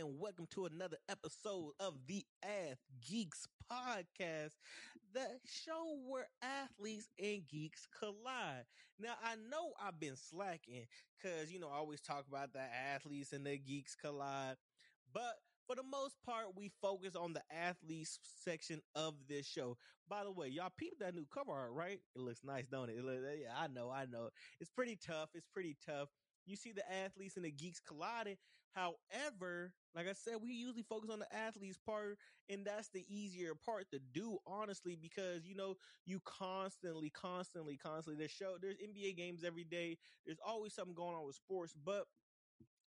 And welcome to another episode of the Ath Geeks podcast, the show where athletes and geeks collide. Now, I know I've been slacking because, you know, I always talk about the athletes and the geeks collide, but for the most part, we focus on the athletes section of this show. By the way, y'all peep that new cover art, right? It looks nice, don't it? it yeah, I know, I know. It's pretty tough. It's pretty tough you see the athletes and the geeks colliding. However, like I said, we usually focus on the athletes part, and that's the easier part to do, honestly, because you know you constantly, constantly, constantly. There's show, there's NBA games every day. There's always something going on with sports, but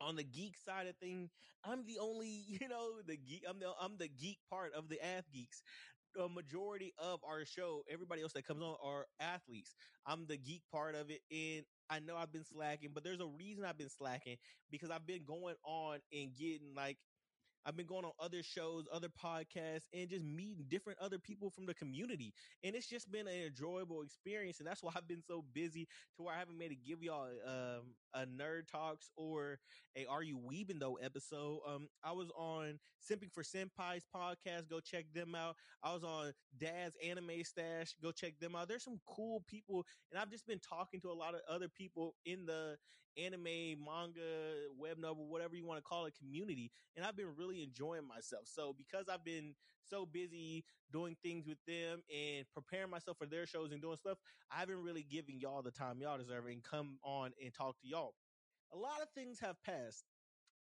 on the geek side of thing, I'm the only, you know, the geek. I'm the I'm the geek part of the ath geeks. The majority of our show, everybody else that comes on are athletes. I'm the geek part of it, and I know I've been slacking, but there's a reason I've been slacking because I've been going on and getting like I've been going on other shows, other podcasts, and just meeting different other people from the community. And it's just been an enjoyable experience. And that's why I've been so busy to where I haven't made to give y'all um, a Nerd Talks or a Are You Weebing Though episode. Um, I was on Simping for Senpai's podcast. Go check them out. I was on Dad's Anime Stash. Go check them out. There's some cool people. And I've just been talking to a lot of other people in the anime, manga, web novel, whatever you want to call it, community. And I've been really enjoying myself. So because I've been so busy doing things with them and preparing myself for their shows and doing stuff, I haven't really given y'all the time y'all deserve and come on and talk to y'all. A lot of things have passed.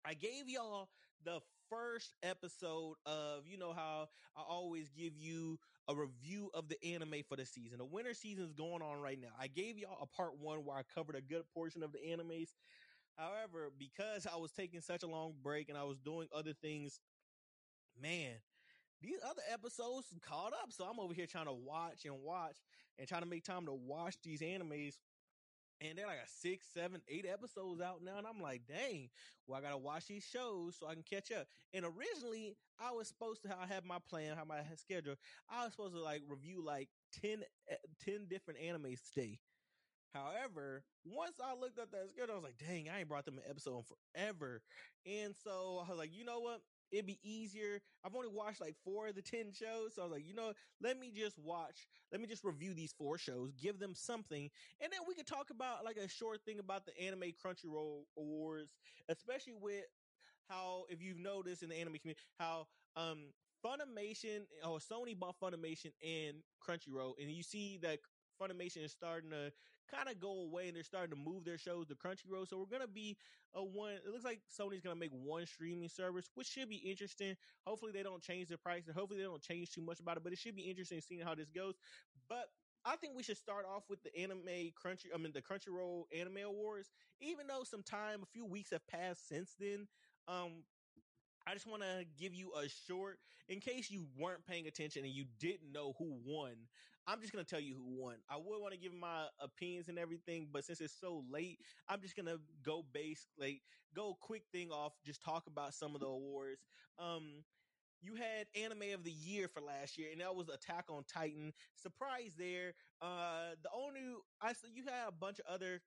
I gave y'all the first episode of, you know, how I always give you a review of the anime for the season. The winter season is going on right now. I gave y'all a part one where I covered a good portion of the animes. However, because I was taking such a long break and I was doing other things, man, these other episodes caught up. So I'm over here trying to watch and watch and trying to make time to watch these animes and they're like six, seven, eight episodes out now. And I'm like, dang, well, I gotta watch these shows so I can catch up. And originally, I was supposed to I have my plan, have my schedule. I was supposed to like review like 10, eh, 10 different animes today. However, once I looked at that schedule, I was like, dang, I ain't brought them an episode in forever. And so I was like, you know what? It'd be easier. I've only watched like four of the 10 shows. So I was like, you know, let me just watch, let me just review these four shows, give them something. And then we could talk about like a short thing about the Anime Crunchyroll Awards, especially with how, if you've noticed in the anime community, how, um, Funimation or Sony bought Funimation and Crunchyroll, and you see that Funimation is starting to kind of go away and they're starting to move their shows to Crunchyroll. So we're gonna be a one. It looks like Sony's gonna make one streaming service, which should be interesting. Hopefully they don't change the price and hopefully they don't change too much about it. But it should be interesting seeing how this goes. But I think we should start off with the anime crunchy. I mean the Crunchyroll Anime Awards. Even though some time, a few weeks have passed since then. Um, I just want to give you a short, in case you weren't paying attention and you didn't know who won. I'm just gonna tell you who won. I would want to give my opinions and everything, but since it's so late, I'm just gonna go base like go quick thing off. Just talk about some of the awards. Um, you had anime of the year for last year, and that was Attack on Titan. Surprise there. Uh, the only I you had a bunch of other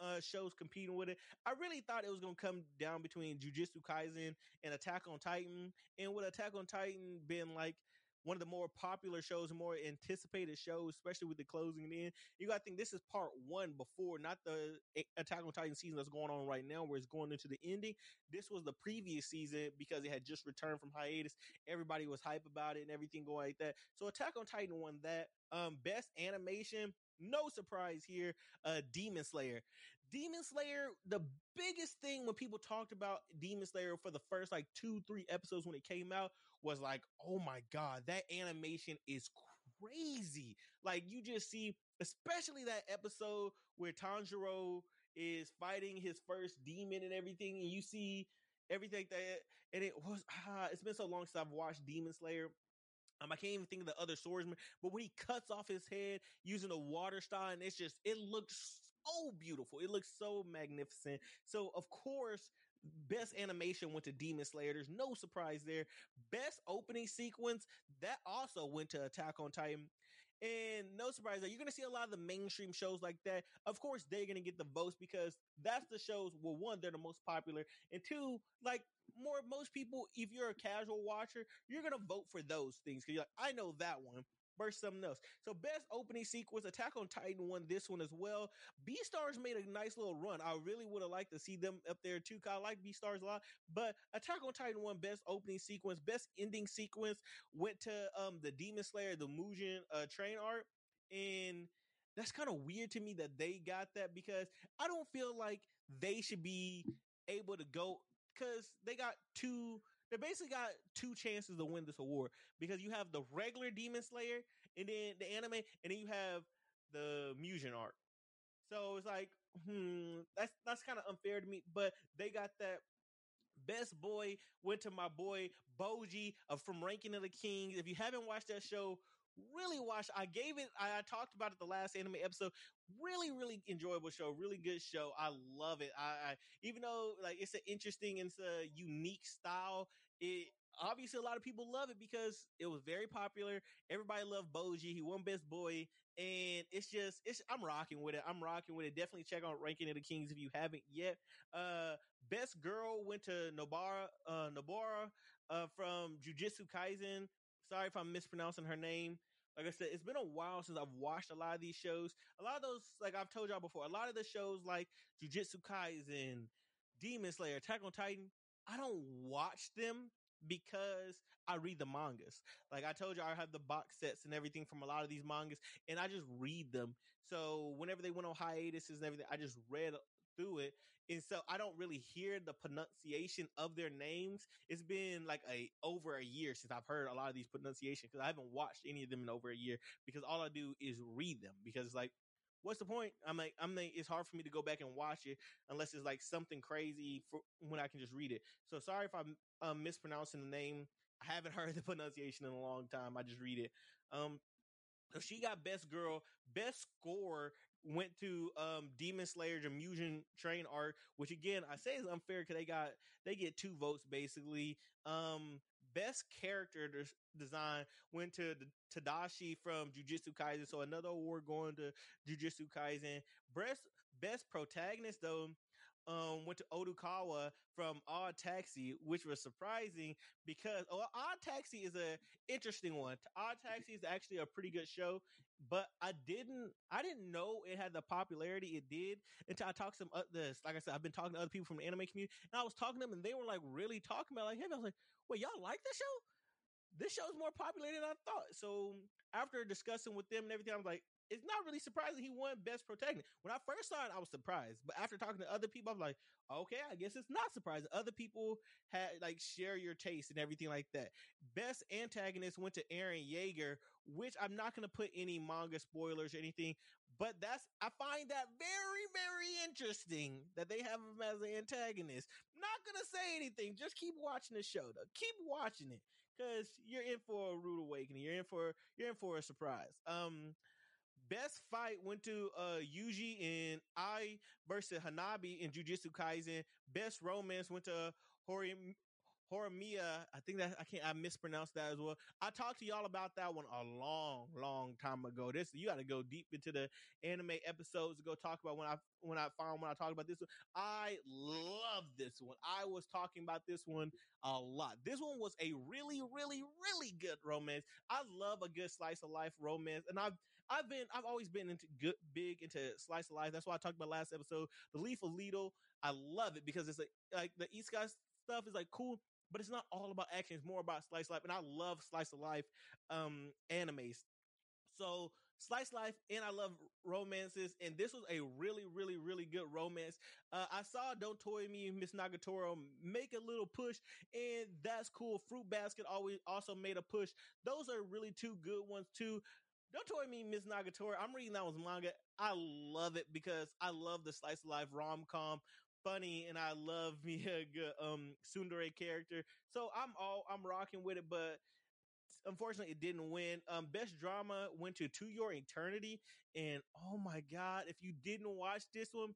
uh, shows competing with it. I really thought it was going to come down between Jujutsu Kaisen and Attack on Titan. And with Attack on Titan being like one of the more popular shows more anticipated shows, especially with the closing in. You got to think this is part one before, not the Attack on Titan season that's going on right now, where it's going into the ending. This was the previous season because it had just returned from hiatus. Everybody was hype about it and everything going like that. So Attack on Titan won that. Um, best animation. No surprise here. Uh, Demon Slayer. Demon Slayer, the biggest thing when people talked about Demon Slayer for the first like two, three episodes when it came out was like, oh my God, that animation is crazy. Like you just see, especially that episode where Tanjiro is fighting his first demon and everything, and you see everything that, and it was, ah, it's been so long since I've watched Demon Slayer. Um, I can't even think of the other swordsman, but when he cuts off his head using a water style, and it's just, it looks so beautiful. It looks so magnificent. So, of course, best animation went to Demon Slayer. There's no surprise there. Best opening sequence that also went to Attack on Titan. And no surprise that you're going to see a lot of the mainstream shows like that. Of course, they're going to get the votes because that's the shows. Well, one, they're the most popular, and two, like more most people, if you're a casual watcher, you're going to vote for those things because you're like, I know that one versus something else. So best opening sequence, Attack on Titan won this one as well. Beastars made a nice little run. I really would have liked to see them up there too. I like Beastars a lot, but Attack on Titan won best opening sequence, best ending sequence went to um the Demon Slayer, the Mugen uh, train arc, and that's kind of weird to me that they got that because I don't feel like they should be able to go because they got two they basically got two chances to win this award because you have the regular Demon Slayer and then the anime, and then you have the Mugen arc. So it's like, hmm, that's that's kind of unfair to me. But they got that best boy went to my boy Bojji uh, from Ranking of the Kings. If you haven't watched that show, really watch. I gave it. I, I, talked about it the last anime episode. Really, really enjoyable show. Really good show. I love it. I, I even though like it's an interesting, it's a unique style. It obviously a lot of people love it because it was very popular. Everybody loved Bojji. He won best boy, and it's just it's. I'm rocking with it. I'm rocking with it. Definitely check out Ranking of the Kings if you haven't yet. Uh, best girl went to Nobara. Uh, Nobara uh, from Jujutsu Kaisen. Sorry if I'm mispronouncing her name like I said, it's been a while since I've watched a lot of these shows. A lot of those, like I've told y'all before, a lot of the shows like Jujutsu Kaisen, Demon Slayer, Attack on Titan, I don't watch them because I read the mangas. Like I told you, I have the box sets and everything from a lot of these mangas, and I just read them. So whenever they went on hiatuses and everything, I just read through it. And so I don't really hear the pronunciation of their names. It's been like a over a year since I've heard a lot of these pronunciations because I haven't watched any of them in over a year because all I do is read them because it's like what's the point? I'm like, I'm like, it's hard for me to go back and watch it unless it's like something crazy for when I can just read it. So sorry if I'm um, mispronouncing the name. I haven't heard the pronunciation in a long time. I just read it. Um, so she got best girl, best score went to um Demon Slayer Mugen Train Arc, which again I say is unfair because they got they get two votes basically. Um best character design went to Tadashi from Jujutsu Kaisen, so another award going to Jujutsu Kaisen. Best best protagonist though um, went to Odokawa from Odd Taxi, which was surprising because oh, Odd Taxi is a interesting one. Odd Taxi is actually a pretty good show, but I didn't I didn't know it had the popularity it did until I talked to some other. Like I said, I've been talking to other people from the anime community, and I was talking to them, and they were like really talking about like, him. I was like, wait, y'all like this show? This show is more popular than I thought. So after discussing with them and everything, I was like, it's not really surprising he won best protagonist. When I first saw it, I was surprised, but after talking to other people, I'm like, okay, I guess it's not surprising. Other people had like share your taste and everything like that. Best antagonist went to Eren Yeager, which I'm not going to put any manga spoilers or anything, but that's I find that very very interesting that they have him as an antagonist. Not going to say anything. Just keep watching the show though. Keep watching it because you're in for a rude awakening. You're in for you're in for a surprise. Um Best fight went to uh Yuji and I versus Hanami in Jujutsu Kaisen. Best romance went to Hori Horimiya, I think that I can't I mispronounced that as well. I talked to y'all about that one a long, long time ago. This you got to go deep into the anime episodes to go talk about when I when I found when I talked about this one. I love this one. I was talking about this one a lot. This one was a really, really, really good romance. I love a good slice of life romance, and I've I've been I've always been into good big into slice of life. That's why I talked about last episode. The Leaf of Leto. I love it because it's like like the Isekai stuff is like cool, but it's not all about action. It's more about slice life, and I love slice of life um animes. So slice life, and I love romances, and this was a really, really, really good romance. Uh, I saw Don't Toy Me, Miss Nagatoro make a little push, and that's cool. Fruit Basket always also made a push. Those are really two good ones too. Don't Toy Me, Miss Nagatoro. I'm reading that one's manga. I love it because I love the slice of life rom com funny and I love me a good um tsundere character. So I'm all I'm rocking with it, but unfortunately it didn't win. Um best drama went to To Your Eternity and oh my god, if you didn't watch this one,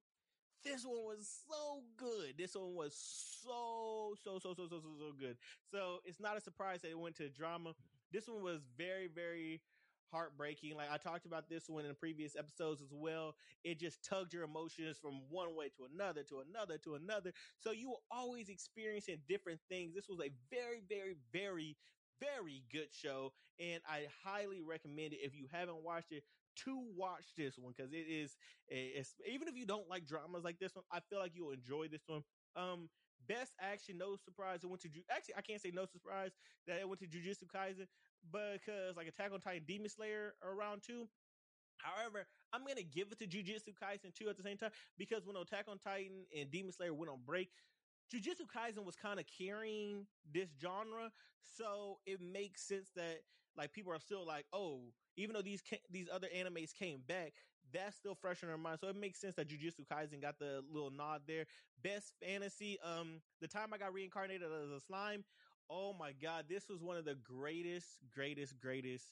this one was so good. This one was so so so so so so so good. So it's not a surprise that it went to drama. This one was very very heartbreaking. Like I talked about this one in previous episodes as well. It just tugged your emotions from one way to another, to another, to another. So you were always experiencing different things. This was a very, very, very, very good show, and I highly recommend it if you haven't watched it to watch this one because it is it's even if you don't like dramas like this one, I feel like you'll enjoy this one. Um, best action, no surprise. It went to actually I can't say no surprise that it went to Jujutsu Kaisen because like Attack on Titan, Demon Slayer around two. However, I'm gonna give it to Jujutsu Kaisen too at the same time because when Attack on Titan and Demon Slayer went on break, Jujutsu Kaisen was kind of carrying this genre, so it makes sense that like people are still like, oh, even though these these other animes came back, that's still fresh in their mind. So it makes sense that Jujutsu Kaisen got the little nod there. Best fantasy, um, the time I got reincarnated as a slime. Oh my god, this was one of the greatest, greatest, greatest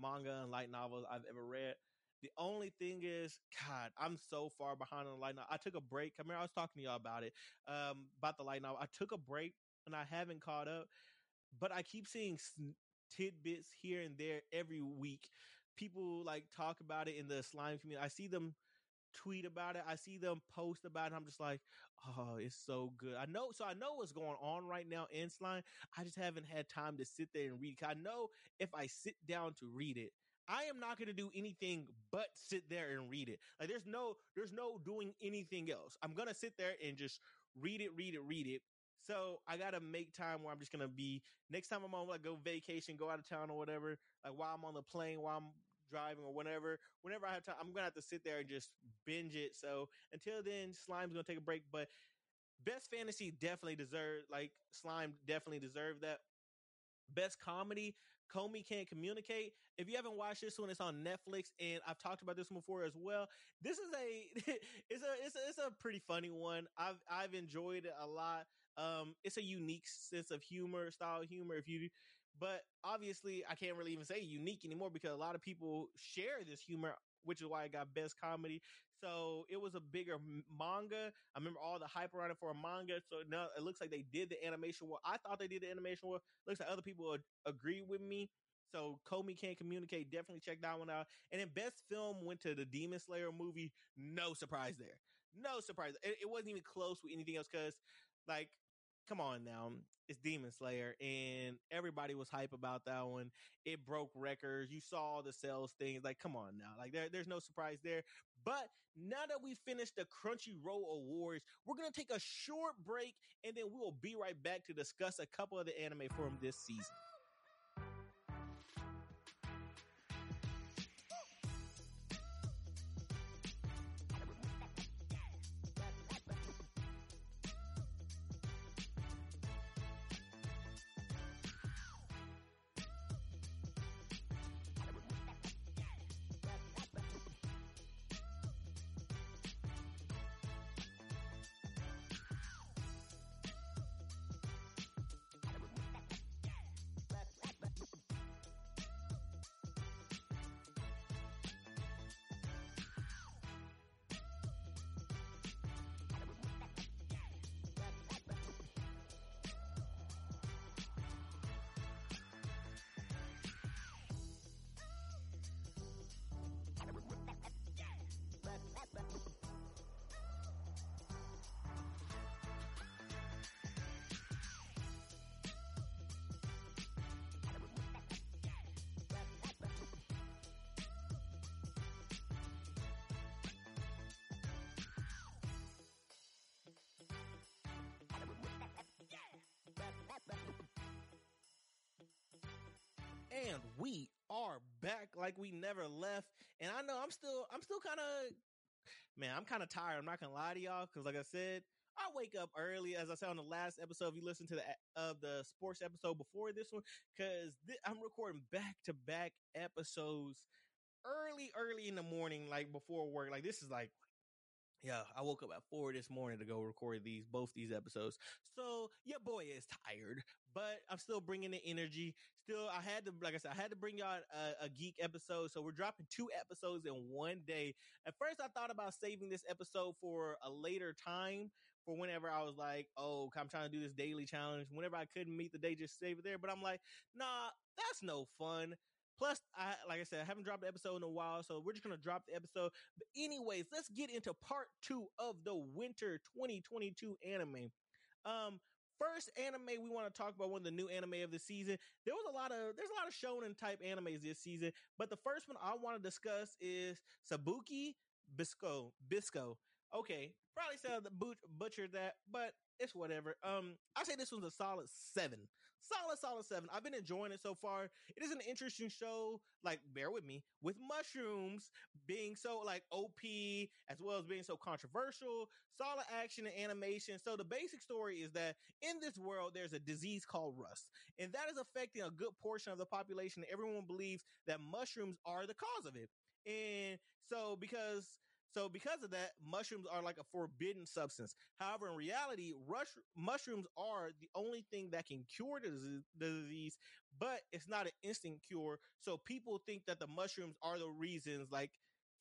manga and light novels I've ever read. The only thing is, God, I'm so far behind on the light novel. I took a break. I mean, I was talking to y'all about it, um, about the light novel. I took a break and I haven't caught up, but I keep seeing tidbits here and there every week. People like talk about it in the slime community. I see them tweet about it. I see them post about it. I'm just like, oh, it's so good. I know, so I know what's going on right now in slime. I just haven't had time to sit there and read. I know if I sit down to read it, I am not going to do anything but sit there and read it. Like there's no, there's no doing anything else. I'm going to sit there and just read it, read it, read it. So I gotta make time where I'm just gonna be next time I'm on like go vacation, go out of town or whatever. Like while I'm on the plane, while I'm driving or whenever, whenever I have time, I'm gonna have to sit there and just binge it. So until then, Slime's gonna take a break. But best fantasy definitely deserve like Slime definitely deserve that. Best comedy, Komi can't communicate. If you haven't watched this one, it's on Netflix, and I've talked about this one before as well. This is a it's a it's a it's a pretty funny one. I've I've enjoyed it a lot. Um, it's a unique sense of humor, style humor. If you but obviously, I can't really even say unique anymore because a lot of people share this humor, which is why I got best comedy. So it was a bigger manga. I remember all the hype around it for a manga. So now it looks like they did the animation well. I thought they did the animation well. Looks like other people agree with me. So Komi can't communicate. Definitely check that one out. And then best film went to the Demon Slayer movie. No surprise there. No surprise. It, it wasn't even close with anything else because, like, come on now. It's Demon Slayer, and everybody was hype about that one. It broke records. You saw the sales things. Like, come on now. Like, there, there's no surprise there. But now that we finished the Crunchyroll Awards, we're to take a short break, and then we will be right back to discuss a couple of the anime from this season. And we are back like we never left. And I know I'm still, I'm still kind of, man, I'm kind of tired. I'm not gonna lie to y'all because, like I said, I wake up early, as I said on the last episode. If you listen to the of the sports episode before this one, because th- I'm recording back to back episodes early, early in the morning, like before work. Like this is like yeah, I woke up at four this morning to go record these both these episodes. So your boy is tired, but I'm still bringing the energy. Still, I had to, like I said, I had to bring y'all a, a geek episode. So we're dropping two episodes in one day. At first, I thought about saving this episode for a later time, for whenever I was like, oh, I'm trying to do this daily challenge. Whenever I couldn't meet the day, just save it there. But I'm like, nah, that's no fun. Plus, I like I said, I haven't dropped the episode in a while, so we're just gonna drop the episode. But anyways, let's get into part two of the winter 2022 anime. Um, first anime we want to talk about one of the new anime of the season. There was a lot of there's a lot of shonen type animes this season, but the first one I want to discuss is Sabuki Bisco Bisco. Okay, probably said the but- butchered that, but it's whatever. Um, I say this one's a solid seven, solid, solid seven. I've been enjoying it so far. It is an interesting show. Like, bear with me, with mushrooms being so like OP as well as being so controversial, solid action and animation. So the basic story is that in this world there's a disease called rust, and that is affecting a good portion of the population. Everyone believes that mushrooms are the cause of it, and so because so because of that, mushrooms are like a forbidden substance. However, in reality, rush, mushrooms are the only thing that can cure the, disease- the disease, but it's not an instant cure. So people think that the mushrooms are the reasons like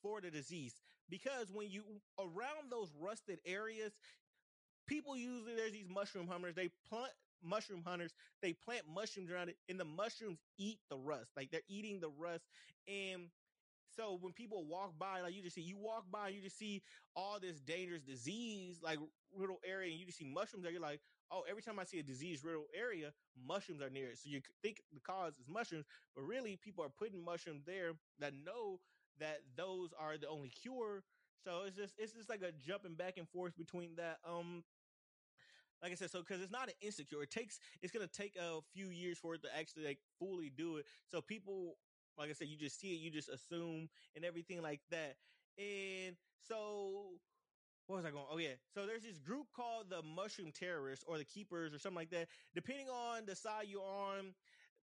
for the disease because when you around those rusted areas, people usually there's these mushroom hunters. They plant mushroom hunters. They plant mushrooms around it, and the mushrooms eat the rust. Like they're eating the rust, and so when people walk by, like you just see, you walk by, you just see all this dangerous disease, like riddle area, and you just see mushrooms there. You're like, oh, every time I see a disease riddle area, mushrooms are near it. So you think the cause is mushrooms, but really people are putting mushrooms there that know that those are the only cure. So it's just it's just like a jumping back and forth between that. Um, like I said, so because it's not an insecure, it takes it's gonna take a few years for it to actually like fully do it. So people, like I said, you just see it, you just assume and everything like that. And so what was I going? Oh yeah. So there's this group called the Mushroom Terrorists or the Keepers or something like that. Depending on the side you're on,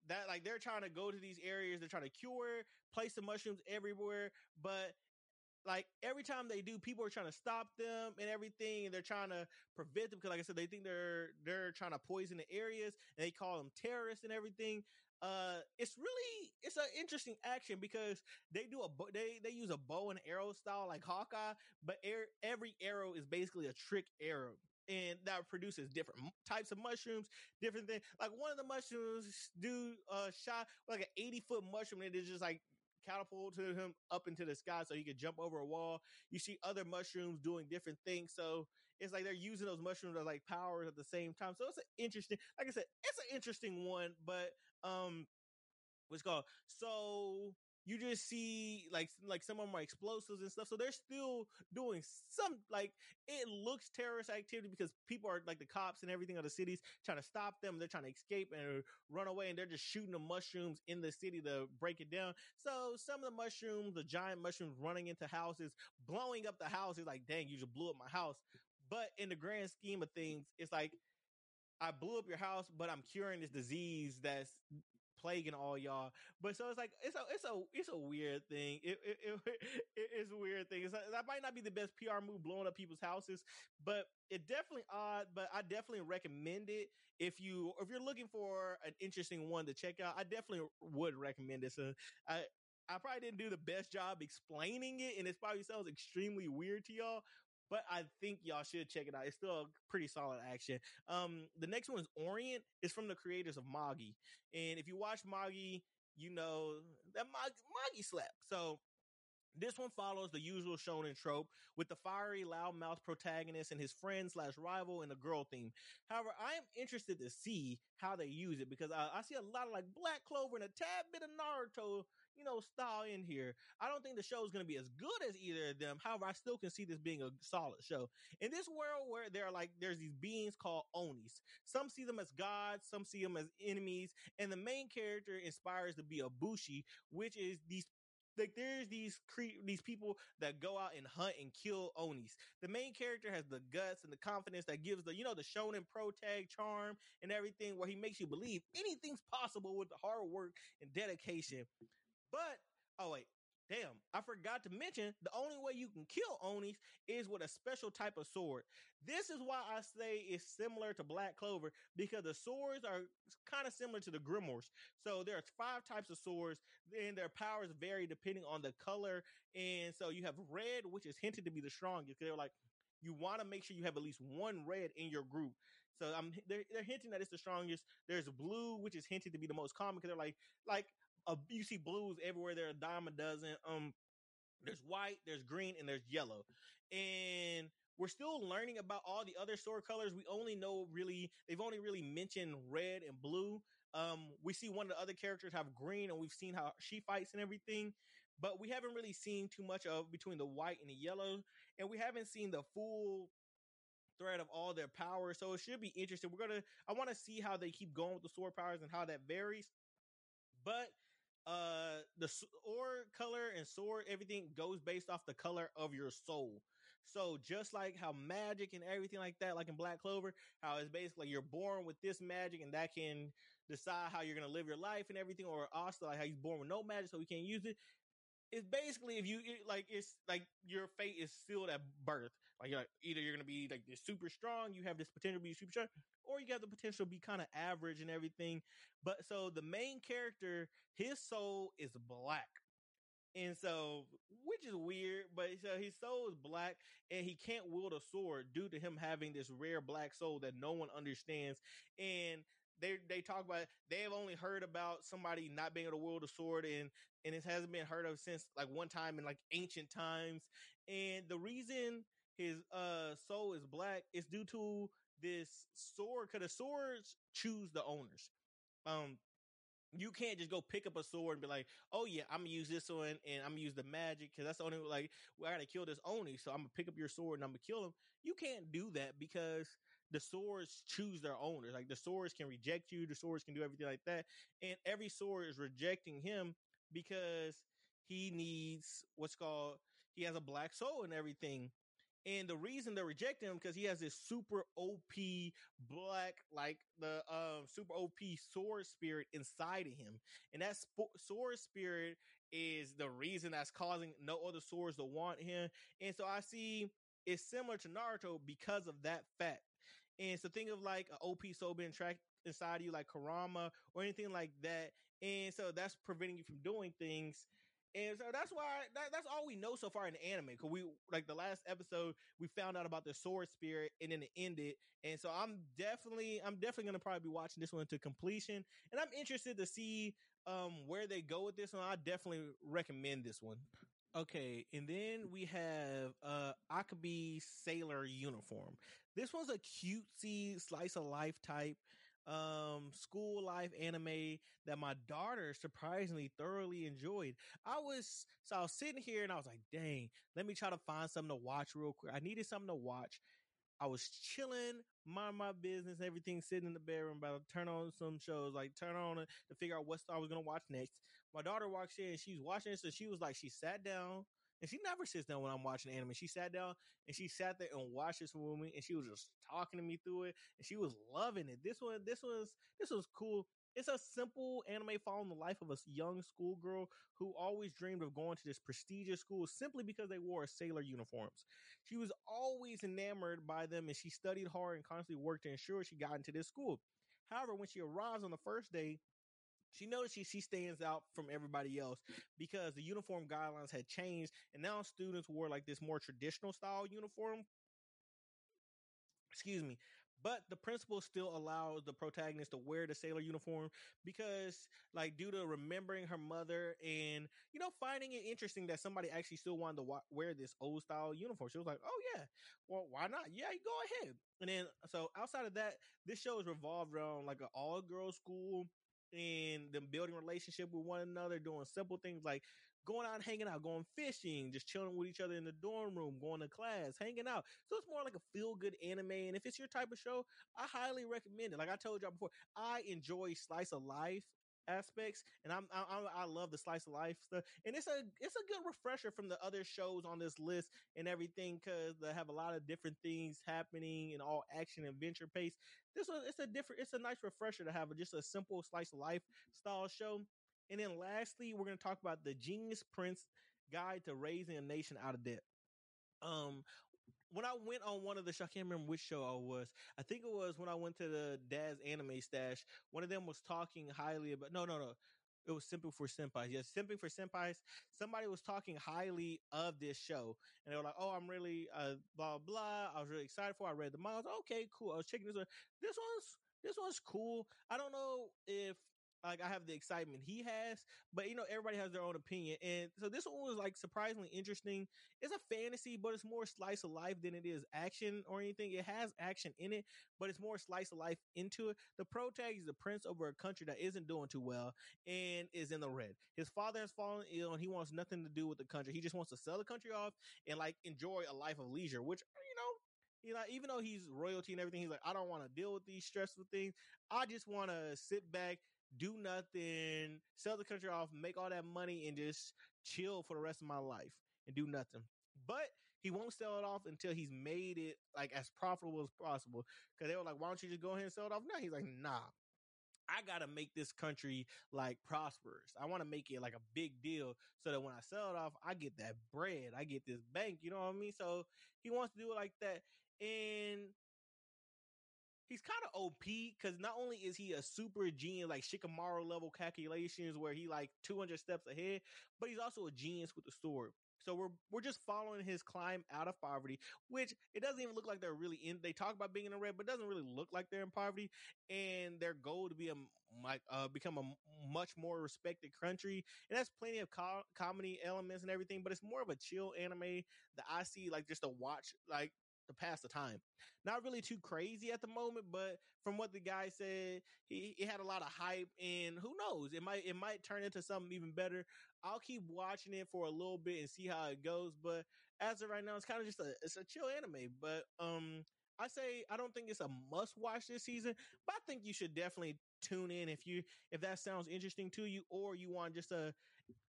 that like they're trying to go to these areas, they're trying to cure, place the mushrooms everywhere, but like every time they do, people are trying to stop them and everything, and they're trying to prevent them because, like I said, they think they're they're trying to poison the areas, and they call them terrorists and everything. Uh, it's really it's an interesting action because they do a they they use a bow and arrow style like Hawkeye, but air, every arrow is basically a trick arrow. And that produces different types of mushrooms, different things. Like one of the mushrooms, do uh shot like an eighty foot mushroom, and it just like catapulted him up into the sky so he could jump over a wall. You see other mushrooms doing different things. So it's like they're using those mushrooms as like powers at the same time. So it's an interesting, like I said, it's an interesting one, but um what's called so you just see like like some of my explosives and stuff so they're still doing some like it looks terrorist activity because people are like the cops and everything of the cities trying to stop them they're trying to escape and run away and they're just shooting the mushrooms in the city to break it down. So some of the mushrooms the giant mushrooms running into houses blowing up the houses like dang you just blew up my house. But in the grand scheme of things it's like I blew up your house, but I'm curing this disease that's plaguing all y'all. But so it's like it's a it's a it's a weird thing. It it, it, it it's a weird thing. It's like, that might not be the best PR move blowing up people's houses, but it definitely odd. But I definitely recommend it if you if you're looking for an interesting one to check out. I definitely would recommend it. So I. I probably didn't do the best job explaining it, and it probably sounds extremely weird to y'all but I think y'all should check it out. It's still a pretty solid action. Um, the next one is Orient. It's from the creators of Magi, and if you watch Magi, you know that Magi, Magi slap. So this one follows the usual shonen trope with the fiery, loudmouth protagonist and his friend slash rival in a girl theme. However, I am interested to see how they use it because I, I see a lot of like Black Clover and a tad bit of Naruto, you know, style in here. I don't think the show is going to be as good as either of them. However, I still can see this being a solid show. In this world where there are like there's these beings called Onis. Some see them as gods, some see them as enemies, and the main character inspires to be a Bushi, which is these like there's these cre- these people that go out and hunt and kill onis. The main character has the guts and the confidence that gives the you know the shonen pro tag charm and everything, where he makes you believe anything's possible with the hard work and dedication. But oh wait, damn, I forgot to mention the only way you can kill onis is with a special type of sword. This is why I say it's similar to Black Clover because the swords are kind of similar to the grimoires. So there are five types of swords, and their powers vary depending on the color. And so you have red, which is hinted to be the strongest. They're like you want to make sure you have at least one red in your group. So I'm they're, they're hinting that it's the strongest. There's blue, which is hinted to be the most common because they're like like you see blues everywhere. There are a dime a dozen. Um, there's white, there's green, and there's yellow. And we're still learning about all the other sword colors. We only know really they've only really mentioned red and blue. Um, we see one of the other characters have green, and we've seen how she fights and everything, but we haven't really seen too much of between the white and the yellow, and we haven't seen the full thread of all their powers. So it should be interesting. We're gonna I want to see how they keep going with the sword powers and how that varies. But uh the sword color and sword everything goes based off the color of your soul. So just like how magic and everything like that like in black clover how it's basically you're born with this magic and that can decide how you're gonna live your life and everything or also like how you're born with no magic so we can't use it it's basically if you it, like it's like your fate is sealed at birth like, like either you're gonna be like super strong you have this potential to be super strong or you got the potential to be kind of average and everything. But so the main character, his soul is black. And so, which is weird, but so his soul is black and he can't wield a sword due to him having this rare black soul that no one understands. And they they talk about they have only heard about somebody not being able to wield a sword and and it hasn't been heard of since like one time in like ancient times. And the reason his uh soul is black is due to this sword because the swords choose the owners. Um, you can't just go pick up a sword and be like, "Oh yeah, I'm gonna use this one and I'm gonna use the magic because that's the only like well, I gotta kill this Oni, so I'm gonna pick up your sword and I'm gonna kill him." You can't do that because the swords choose their owners. Like the swords can reject you, the swords can do everything like that, and every sword is rejecting him because he needs what's called he has a black soul and everything. And the reason they're rejecting him because he has this super OP black, like the um super OP sword spirit inside of him, and that sp- sword spirit is the reason that's causing no other swords to want him. And so I see it's similar to Naruto because of that fact. And so think of like an OP soul being trapped inside of you, like Kurama or anything like that. And so that's preventing you from doing things and so that's why that, that's all we know so far in the anime. Cause we like the last episode, we found out about the sword spirit and then it ended. And so I'm definitely, I'm definitely gonna probably be watching this one to completion. And I'm interested to see um where they go with this one. I definitely recommend this one. Okay, and then we have uh Akebi Sailor uniform. This one's a cutesy slice of life type um school life anime that my daughter surprisingly thoroughly enjoyed. I was so I was sitting here and I was like, dang, let me try to find something to watch real quick. I needed something to watch. I was chilling, mind my business, everything, sitting in the bedroom, about to turn on some shows, like turn on to figure out what I was gonna watch next. My daughter walks in, she's watching it, so she was like, she sat down, and she never sits down when I'm watching anime. She sat down and she sat there and watched this with me, and she was just talking to me through it, and she was loving it. This one, this was, this was cool. It's a simple anime following the life of a young schoolgirl who always dreamed of going to this prestigious school simply because they wore sailor uniforms. She was always enamored by them and she studied hard and constantly worked to ensure she got into this school. However, when she arrives on the first day, she noticed she, she stands out from everybody else because the uniform guidelines had changed and now students wore like this more traditional style uniform. Excuse me. But the principal still allows the protagonist to wear the sailor uniform because, like, due to remembering her mother and, you know, finding it interesting that somebody actually still wanted to wa- wear this old style uniform. She was like, oh, yeah, well, why not? Yeah, go ahead. And then, so outside of that, this show is revolved around like an all girls school and them building relationship with one another, doing simple things like going out and hanging out, going fishing, just chilling with each other in the dorm room, going to class, hanging out. So it's more like a feel good anime. And if it's your type of show, I highly recommend it. Like I told y'all before, I enjoy slice of life aspects and I'm, I, I love the slice of life stuff and it's a it's a good refresher from the other shows on this list and everything because they have a lot of different things happening and all action adventure pace. This one it's a different it's a nice refresher to have just a simple slice of life style show. And then lastly we're going to talk about the genius prince guide to raising a nation out of debt. Um when I went on one of the show, I can't remember which show I was. I think it was when I went to the Dad's Anime Stash. One of them was talking highly about. No, no, no. It was Simping for Senpais. Yes, Simping for Senpais. Somebody was talking highly of this show, and they were like, "Oh, I'm really uh, blah blah." I was really excited for. It. I read the manga. Okay, cool. I was checking this one. This one's this one's cool. I don't know if like I have the excitement he has, but you know everybody has their own opinion, and so this one was like surprisingly interesting. It's a fantasy, but it's more slice of life than it is action or anything. It has action in it, but it's more slice of life into it. The protagonist is the prince over a country that isn't doing too well and is in the red. His father has fallen ill, and he wants nothing to do with the country. He just wants to sell the country off and like enjoy a life of leisure, which uh, you know you know, even though he's royalty and everything, he's like, I don't want to deal with these stressful things. I just want to sit back, do nothing, sell the country off, make all that money, and just chill for the rest of my life and do nothing. But he won't sell it off until he's made it like as profitable as possible. Because they were like, "Why don't you just go ahead and sell it off?" No, he's like, "Nah." I gotta make this country like prosperous. I want to make it like a big deal so that when I sell it off, I get that bread. I get this bank. You know what I mean? So he wants to do it like that. And he's kind of OP because not only is he a super genius, like Shikamaru level calculations where he like 200 steps ahead, but he's also a genius with the sword. So we're we're just following his climb out of poverty, which it doesn't even look like they're really in. They talk about being in the red, but it doesn't really look like they're in poverty. And their goal to be a like uh, become a much more respected country, and that's plenty of co- comedy elements and everything. But it's more of a chill anime that I see like just to watch like to pass the time. Not really too crazy at the moment, but from what the guy said, he, he had a lot of hype, and who knows, it might it might turn into something even better. I'll keep watching it for a little bit and see how it goes, but as of right now, it's kind of just a it's a chill anime. But um, I say I don't think it's a must watch this season, but I think you should definitely tune in if you if that sounds interesting to you, or you want just a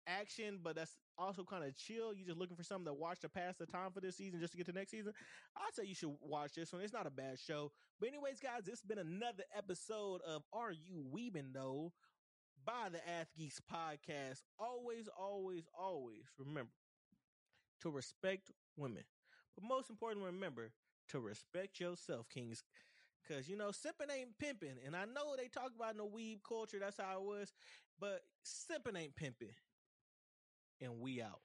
action, but that's also kind of chill. You're just looking for something to watch to pass the time for this season just to get to next season. I'd say you should watch this one. It's not a bad show. But anyways, guys, it's been another episode of Are You Weebing Though by the Ath Geeks podcast. Always, always, always remember to respect women. But most importantly, remember to respect yourself, kings. Cause you know, simping ain't pimping. And I know they talk about no weeb culture, that's how it was, but simping ain't pimping and we out.